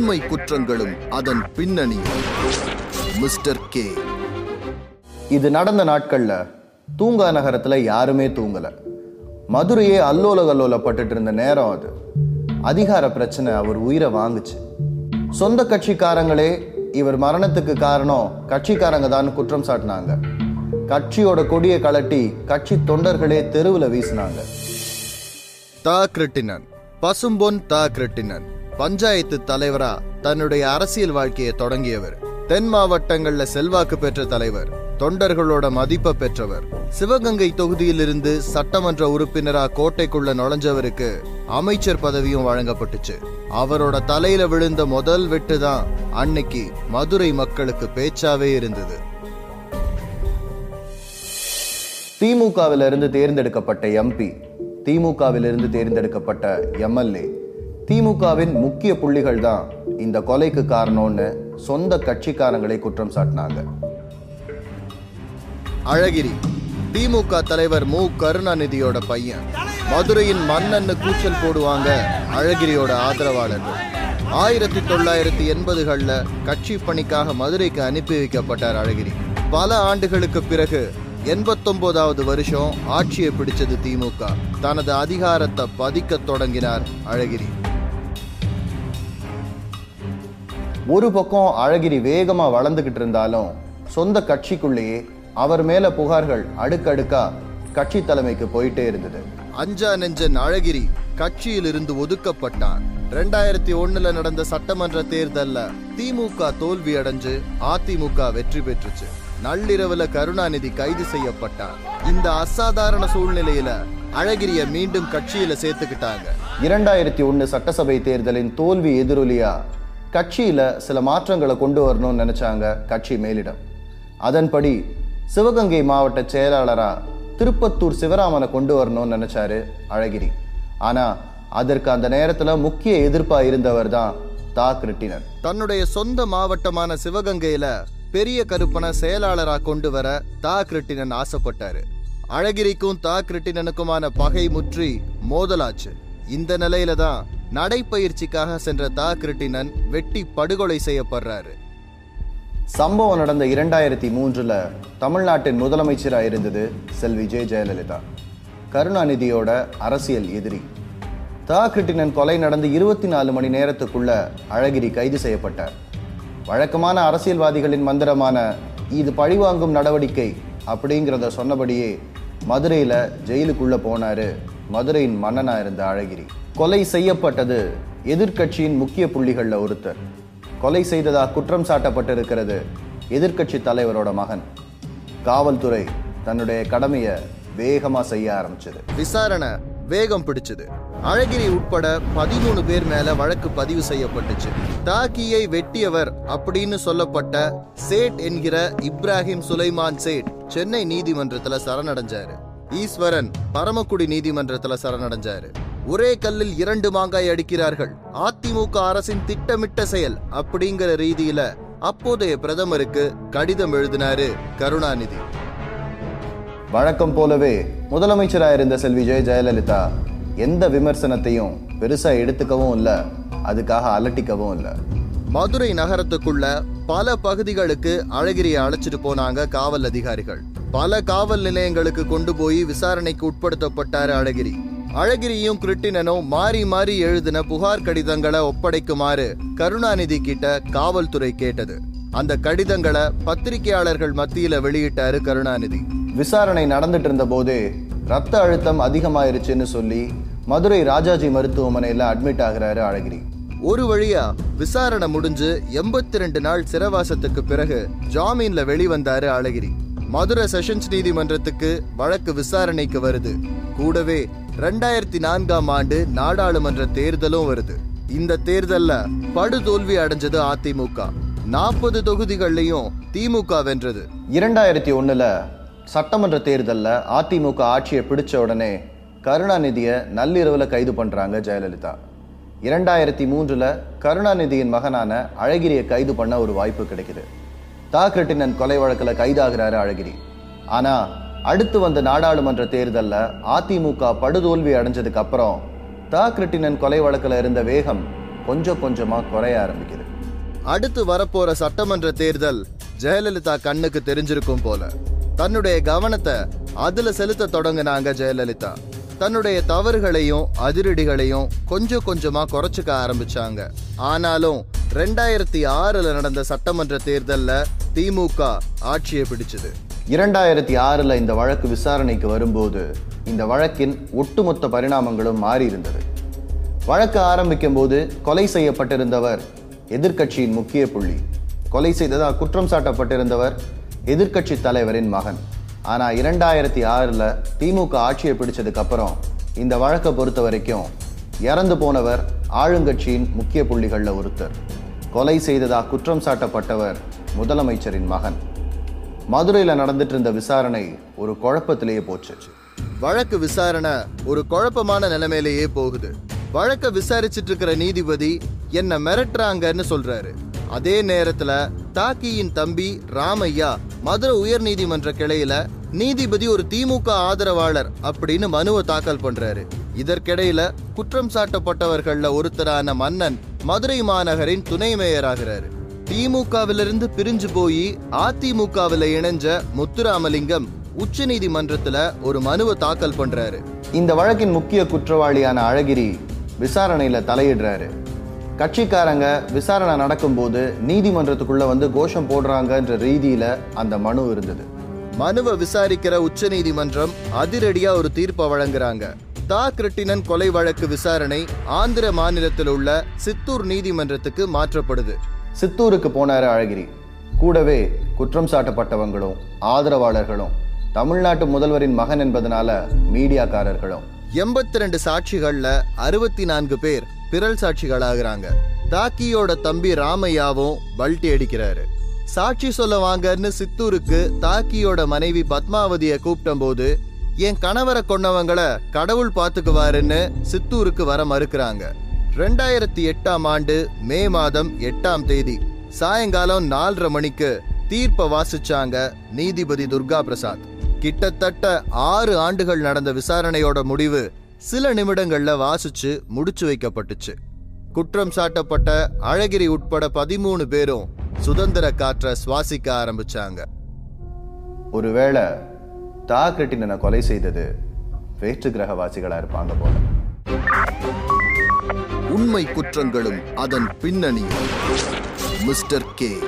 உண்மை குற்றங்களும் அதன் பின்னணியும் mister K. இது நடந்த நாட்கள்ல தூங்கா நகரத்துல யாருமே தூங்கல. மதுரையே அல்லோல கல்லோலப்பட்டுட்டு இருந்த நேரம் அது. அதிகார பிரச்சனை அவர் உயிரை வாங்குச்சு. சொந்த கட்சிக்காரங்களே இவர் மரணத்துக்கு காரணம் கட்சிக்காரங்க தான் குற்றம் சாட்டினாங்க. கட்சியோட கொடியை கலட்டி கட்சி தொண்டர்களே தெருவில் வீசினாங்க. தா கிரட்டினன் பசும்பொன் தா கிரட்டினன் பஞ்சாயத்து தலைவரா தன்னுடைய அரசியல் வாழ்க்கையை தொடங்கியவர். தென் மாவட்டங்கள்ல செல்வாக்கு பெற்ற தலைவர் தொண்டர்களோட மதிப்பை பெற்றவர். சிவகங்கை தொகுதியிலிருந்து சட்டமன்ற உறுப்பினரா கோட்டைக்குள்ள நுழைஞ்சவருக்கு அமைச்சர் பதவியும் வழங்கப்பட்டுச்சு. அவரோட தலையில விழுந்த முதல் வெட்டு தான் அன்னைக்கு மதுரை மக்களுக்கு பேச்சாவே இருந்தது. திமுகவிலிருந்து இருந்து தேர்ந்தெடுக்கப்பட்ட எம்பி திமுகவிலிருந்து தேர்ந்தெடுக்கப்பட்ட எம்எல்ஏ திமுகவின் முக்கிய புள்ளிகள் தான் இந்த கொலைக்கு காரணம்னு சொந்த கட்சிக்காரங்களை குற்றம் சாட்டினாங்க. அழகிரி திமுக தலைவர் மு. கருணாநிதியோட பையன். மதுரையின் மன்னன்னு கூச்சல் போடுவாங்க அழகிரியோட ஆதரவாளர்கள். ஆயிரத்தி தொள்ளாயிரத்தி எண்பதுகளில் கட்சி பணிக்காக மதுரைக்கு அனுப்பி வைக்கப்பட்டார் அழகிரி. பல ஆண்டுகளுக்கு பிறகு எண்பத்தொன்பதாவது வருஷம் ஆட்சியை பிடிச்சது திமுக. தனது அதிகாரத்தை பதிக்கத் தொடங்கினார் அழகிரி. ஒரு பக்கம் அழகிரி வேகமா வளர்ந்துகிட்டு இருந்தாலும் சொந்த கட்சிக்குள்ளேயே அவர் மேல புகார்கள் அடுக்கடுக்கா கட்சி தலைமைக்கு போயிட்டே இருந்தது. அஞ்சா நெஞ்சன் அழகிரி கட்சியிலிருந்து ஒதுக்கப்பட்டார் ரெண்டாயிரத்தி ஒண்ணுல நடந்த சட்டமன்ற தேர்தல்ல திமுக தோல்வி அடைஞ்சு அதிமுக வெற்றி பெற்றுச்சு. நள்ளிரவுல கருணாநிதி கைது செய்யப்பட்டார். இந்த அசாதாரண சூழ்நிலையில அழகிரிய மீண்டும் கட்சியில சேர்த்துக்கிட்டாங்க. இரண்டாயிரத்தி ஒண்ணு சட்டசபை தேர்தலின் தோல்வி எதிரொலியா கட்சியில் சில மாற்றங்களை கொண்டு வரணும்னு நினைச்சாங்க கட்சி மேலிடம். அதன்படி சிவகங்கை மாவட்ட செயலாளராக திருப்பத்தூர் சிவராமனை கொண்டு வரணும்னு நினைச்சாரு அழகிரி. ஆனால் அதற்கு அந்த நேரத்தில் முக்கிய எதிர்ப்பாக இருந்தவர் தான் தா. கிருட்டினர் தன்னுடைய சொந்த மாவட்டமான சிவகங்கையில் பெரிய கருப்பனை செயலாளராக கொண்டு வர தா. கிருட்டினன் ஆசைப்பட்டாரு. அழகிரிக்கும் தா. கிருட்டினனுக்குமான பகை முற்றி மோதலாச்சு. இந்த நிலையில தான் நடைப்பயிற்சிக்காக சென்ற தா கிருட்டினன் வெட்டி படுகொலை செய்யப்படுறாரு. சம்பவம் நடந்த இரண்டாயிரத்தி மூன்றில் தமிழ்நாட்டின் முதலமைச்சராக இருந்தது செல்வி ஜெ. ஜெயலலிதா. கருணாநிதியோட அரசியல் எதிரி. தா கிருட்டினன் கொலை நடந்து இருபத்தி நாலு மணி நேரத்துக்குள்ள அழகிரி கைது செய்யப்பட்டார். வழக்கமான அரசியல்வாதிகளின் மந்திரமான இது பழிவாங்கும் நடவடிக்கை அப்படிங்கிறத சொன்னபடியே மதுரையில் ஜெயிலுக்குள்ளே போனார் மதுரையின் மன்னனா இருந்த அழகிரி. கொலை செய்யப்பட்டது எதிர்க்கட்சியின் முக்கிய புள்ளிகள்ல ஒருத்தர். கொலை செய்ததா குற்றம் சாட்டப்பட்டிருக்கிறது எதிர்க்கட்சி தலைவரோட மகன். காவல்துறை தன்னுடைய கடமையை வேகமா செய்ய ஆரம்பிச்சது. விசாரணை வேகம் பிடிச்சது. அழகிரி உட்பட பதிமூணு பேர் மேல வழக்கு பதிவு செய்யப்பட்டுச்சு. தாக்கியை வெட்டியவர் அப்படின்னு சொல்லப்பட்ட சேட் என்கிற இப்ராஹிம் சுலைமான் சேட் சென்னை நீதிமன்றத்துல சரணடைஞ்சாரு. ஈஸ்வரன் பரமக்குடி நீதிமன்றத்துல சரணடைஞ்சாரு. ஒரே கல்லில் இரண்டு மாங்காய் அடிக்கிறார்கள். அதிமுக அரசின் திட்டமிட்ட செயல் அப்படிங்கிற ரீதியில அப்போதைய பிரதமருக்கு கடிதம் எழுதினாரு கருணாநிதி. வழக்கம் போலவே முதலமைச்சராக இருந்த செல்வி ஜெய ஜெயலலிதா எந்த விமர்சனத்தையும் பெருசா எடுத்துக்கவும் இல்லை. அதுக்காக அலட்டிக்கவும் இல்லை. மதுரை நகரத்துக்குள்ள பல பகுதிகளுக்கு அழகிரியை அழைச்சிட்டு போனாங்க காவல் அதிகாரிகள். பல காவல் நிலையங்களுக்கு கொண்டு போய் விசாரணைக்கு உட்படுத்தப்பட்டாரு அழகிரி. அழகிரியும் கிருட்டினனும் மாறி மாறி எழுதின புகார் கடிதங்களை ஒப்படைக்குமாறு கருணாநிதி கிட்ட காவல்துறை கேட்டது. அந்த கடிதங்களை பத்திரிகையாளர்கள் மத்தியில வெளியிட்டாரு கருணாநிதி. விசாரணை நடந்துட்டு இருந்த போது ரத்த அழுத்தம் அதிகமாயிருச்சுன்னு சொல்லி மதுரை ராஜாஜி மருத்துவமனையில அட்மிட் ஆகுறாரு அழகிரி. ஒரு வழியா விசாரணை முடிஞ்சு எண்பத்தி ரெண்டு நாள் சிறவாசத்துக்கு பிறகு ஜாமீன்ல வெளிவந்தாரு அழகிரி. மதுரை செஷன்ஸ் நீதிமன்றத்துக்கு வழக்கு விசாரணைக்கு வருது. கூடவே ரெண்டாயிரத்தி நான்காம் ஆண்டு நாடாளுமன்ற தேர்தலும் வருது. இந்த தேர்தல்ல படுதோல்வி அடைஞ்சது அதிமுக. நாற்பது தொகுதிகள்லையும் திமுக வென்றது. இரண்டாயிரத்தி ஒண்ணுல சட்டமன்ற தேர்தலில் அதிமுக ஆட்சியை பிடிச்ச உடனே கருணாநிதியை நள்ளிரவில் கைது பண்ணுறாங்க ஜெயலலிதா. இரண்டாயிரத்தி மூன்றில் கருணாநிதியின் மகனான அழகிரியை கைது பண்ண ஒரு வாய்ப்பு கிடைக்குது. தாக்கட்டினன் கொலை வழக்கில் கைதாகிறாரு அழகிரி ஆனால் அடுத்து வந்த நாடாளுமன்ற தேர்தலில் அதிமுக படுதோல்வி அடைஞ்சதுக்கு அப்புறம் தாக்கட்டினன் கொலை வழக்கில் இருந்த வேகம் கொஞ்சம் கொஞ்சமாக குறைய ஆரம்பிக்குது. அடுத்து வரப்போற சட்டமன்ற தேர்தல் ஜெயலலிதா கண்ணுக்கு தெரிஞ்சிருக்கும் போல. தன்னுடைய கவனத்தை அதுல செலுத்த தொடங்கினாங்க ஜெயலலிதா. தன்னுடைய தவறுகளையும் அதிரடிகளையும் கொஞ்சம் கொஞ்சமா குறைச்சுக்க ஆரம்பிச்சாங்க. ஆனாலும் ரெண்டாயிரத்தி ஆறுல நடந்த சட்டமன்ற தேர்தல்ல திமுக ஆட்சியை பிடிச்சது. இரண்டாயிரத்தி ஆறில் இந்த வழக்கு விசாரணைக்கு வரும்போது இந்த வழக்கின் ஒட்டுமொத்த பரிணாமங்களும் மாறி இருந்தது வழக்கு ஆரம்பிக்கும் போது கொலை செய்யப்பட்டிருந்தவர் எதிர்கட்சியின் முக்கிய புள்ளி. கொலை செய்ததாக குற்றம் சாட்டப்பட்டிருந்தவர் எதிர்க்கட்சி தலைவரின் மகன். ஆனா இரண்டாயிரத்தி ஆறுல திமுக ஆட்சியை பிடிச்சதுக்கு அப்புறம் இந்த வழக்கை பொறுத்த வரைக்கும் இறந்து போனவர் ஆளுங்கட்சியின் முக்கிய புள்ளிகள்ல ஒருத்தர். கொலை செய்ததா குற்றம் சாட்டப்பட்டவர் முதலமைச்சரின் மகன். மதுரையில் நடந்துட்டு இருந்த விசாரணை ஒரு குழப்பத்திலேயே போச்சு வழக்கு விசாரணை ஒரு குழப்பமான நிலைமையிலேயே போகுது. வழக்க விசாரிச்சிட்டு இருக்கிற நீதிபதி என்ன மிரட்டுறாங்கன்னு சொல்றாரு. அதே நேரத்துல தாக்கியின் தம்பி ராமையா மதுரை உயர் நீதிமன்ற கிளையில நீதிபதி ஒரு திமுக ஆதரவாளர் அப்படின்னு மனுவை தாக்கல் பண்றாரு. இதற்கிடையில குற்றம் சாட்டப்பட்டவர்கள்ல ஒருத்தரான மன்னன் மதுரை மாநகரின் துணை மேயராகிறாரு. திமுகவிலிருந்து பிரிஞ்சு போய் அதிமுகவில் இணைஞ்ச முத்துராமலிங்கம் உச்ச நீதிமன்றத்துல ஒரு மனுவை தாக்கல் பண்றாரு. இந்த வழக்கின் முக்கிய குற்றவாளியான அழகிரி விசாரணையில தலையிடுறாரு. கட்சிக்காரங்க விசாரணை நடக்கும்போது நீதிமன்றத்துக்குள்ள வந்து கோஷம் போடுறாங்கன்ற ரீதியில அந்த மனு இருந்தது. மனுவை விசாரிக்கிற உச்ச நீதிமன்றம் அதிரடியா ஒரு தீர்ப்பை வழங்குறாங்க. தா. கிருட்டிணன் கொலை வழக்கு விசாரணை ஆந்திர மாநிலத்தில் உள்ள சித்தூர் நீதிமன்றத்துக்கு மாற்றப்படுது. சித்தூருக்கு போனார் அழகிரி கூடவே குற்றம் சாட்டப்பட்டவங்களும் ஆதரவாளர்களும் தமிழ்நாட்டு முதல்வரின் மகன் என்பதனால மீடியாக்காரர்களும். எண்பத்தி ரெண்டு சாட்சிகள்ல அறுபத்தி நான்கு பேர் பிறல் சாட்சிகளாகிறாங்க. தாக்கியோட தம்பி ராமையாவும் பல்ட்டி அடிக்கிறாரு. சாட்சி சொல்ல வாங்கன்னு சித்தூருக்கு தாக்கியோட மனைவி பத்மாவதிய கூப்பிட்டம்போது என் கணவரை கொன்னவங்கள கடவுள் பாத்துக்குவாருன்னு சித்தூருக்கு வர மறுக்கிறாங்க. ரெண்டாயிரத்தி எட்டாம் ஆண்டு மே மாதம் எட்டாம் தேதி சாயங்காலம் நாலரை மணிக்கு தீர்ப்பை வாசிச்சாங்க நீதிபதி துர்கா பிரசாத். கிட்டத்தட்ட ஆறு ஆண்டுகள் நடந்த விசாரணையோட முடிவு சில நிமிடங்கள்ல வாசிச்சு முடிச்சு வைக்கப்பட்டுச்சு. குற்றம் சாட்டப்பட்ட அழகிரி உட்பட பதிமூணு பேரும் சுதந்திர காற்றை சுவாசிக்க ஆரம்பிச்சாங்க. ஒருவேளை தா கிருட்டிணனை கொலை செய்தது வேற்று கிரகவாசிகளா இருப்பாங்க போல. உண்மை குற்றங்களும் அதன் பின்னணியும் மிஸ்டர் கே.